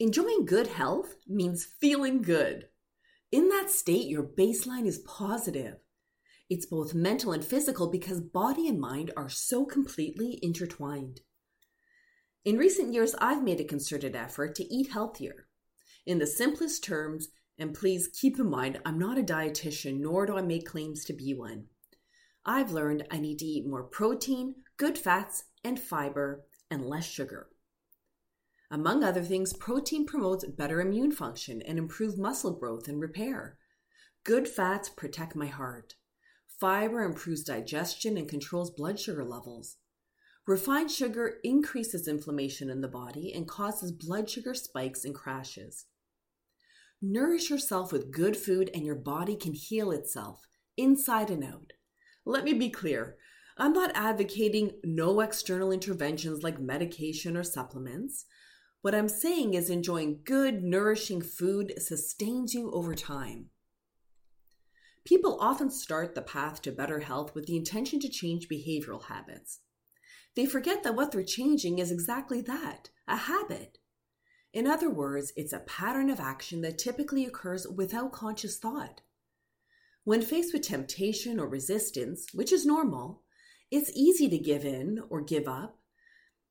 Enjoying good health means feeling good. In that state, your baseline is positive. It's both mental and physical because body and mind are so completely intertwined. In recent years, I've made a concerted effort to eat healthier. In the simplest terms, and please keep in mind, I'm not a dietitian, nor do I make claims to be one. I've learned I need to eat more protein, good fats, and fiber, and less sugar. Among other things, protein promotes better immune function and improved muscle growth and repair. Good fats protect my heart. Fiber improves digestion and controls blood sugar levels. Refined sugar increases inflammation in the body and causes blood sugar spikes and crashes. Nourish yourself with good food and your body can heal itself, inside and out. Let me be clear I'm not advocating no external interventions like medication or supplements. What I'm saying is enjoying good, nourishing food sustains you over time. People often start the path to better health with the intention to change behavioral habits. They forget that what they're changing is exactly that a habit. In other words, it's a pattern of action that typically occurs without conscious thought. When faced with temptation or resistance, which is normal, it's easy to give in or give up.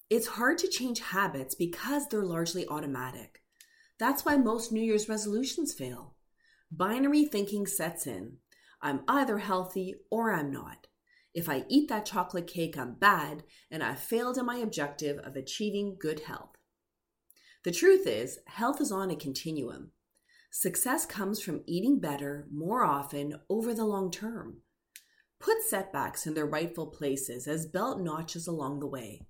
It's hard to change habits because they're largely automatic. That's why most New Year's resolutions fail. Binary thinking sets in. I'm either healthy or I'm not. If I eat that chocolate cake, I'm bad, and I've failed in my objective of achieving good health. The truth is, health is on a continuum. Success comes from eating better more often over the long term. Put setbacks in their rightful places as belt notches along the way.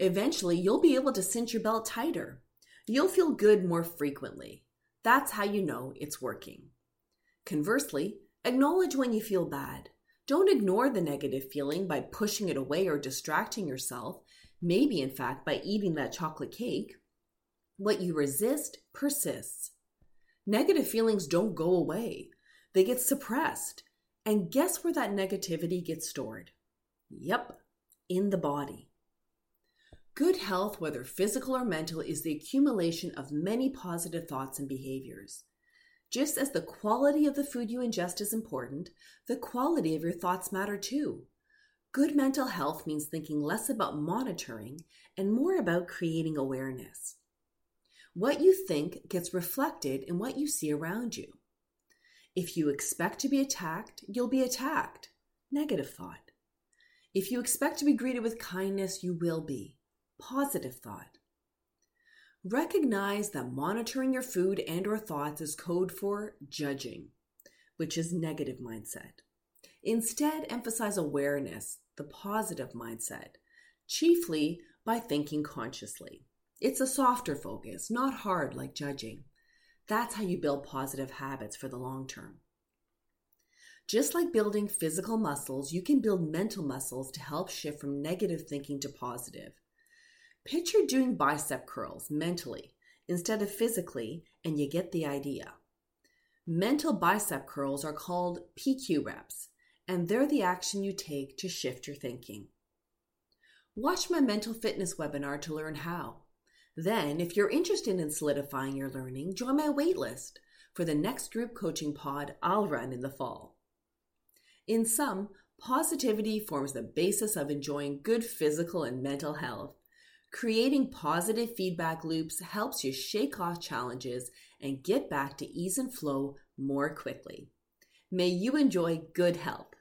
Eventually, you'll be able to cinch your belt tighter. You'll feel good more frequently. That's how you know it's working. Conversely, acknowledge when you feel bad. Don't ignore the negative feeling by pushing it away or distracting yourself, maybe, in fact, by eating that chocolate cake. What you resist persists. Negative feelings don't go away, they get suppressed. And guess where that negativity gets stored? Yep, in the body. Good health, whether physical or mental, is the accumulation of many positive thoughts and behaviors. Just as the quality of the food you ingest is important, the quality of your thoughts matter too. Good mental health means thinking less about monitoring and more about creating awareness. What you think gets reflected in what you see around you. If you expect to be attacked, you'll be attacked. Negative thought. If you expect to be greeted with kindness, you will be. Positive thought. Recognize that monitoring your food and or thoughts is code for judging, which is negative mindset. Instead, emphasize awareness, the positive mindset, chiefly by thinking consciously. It's a softer focus, not hard like judging. That's how you build positive habits for the long term. Just like building physical muscles, you can build mental muscles to help shift from negative thinking to positive. Picture doing bicep curls mentally instead of physically, and you get the idea. Mental bicep curls are called PQ reps, and they're the action you take to shift your thinking. Watch my mental fitness webinar to learn how. Then, if you're interested in solidifying your learning, join my waitlist for the next group coaching pod I'll run in the fall. In sum, positivity forms the basis of enjoying good physical and mental health. Creating positive feedback loops helps you shake off challenges and get back to ease and flow more quickly. May you enjoy good health.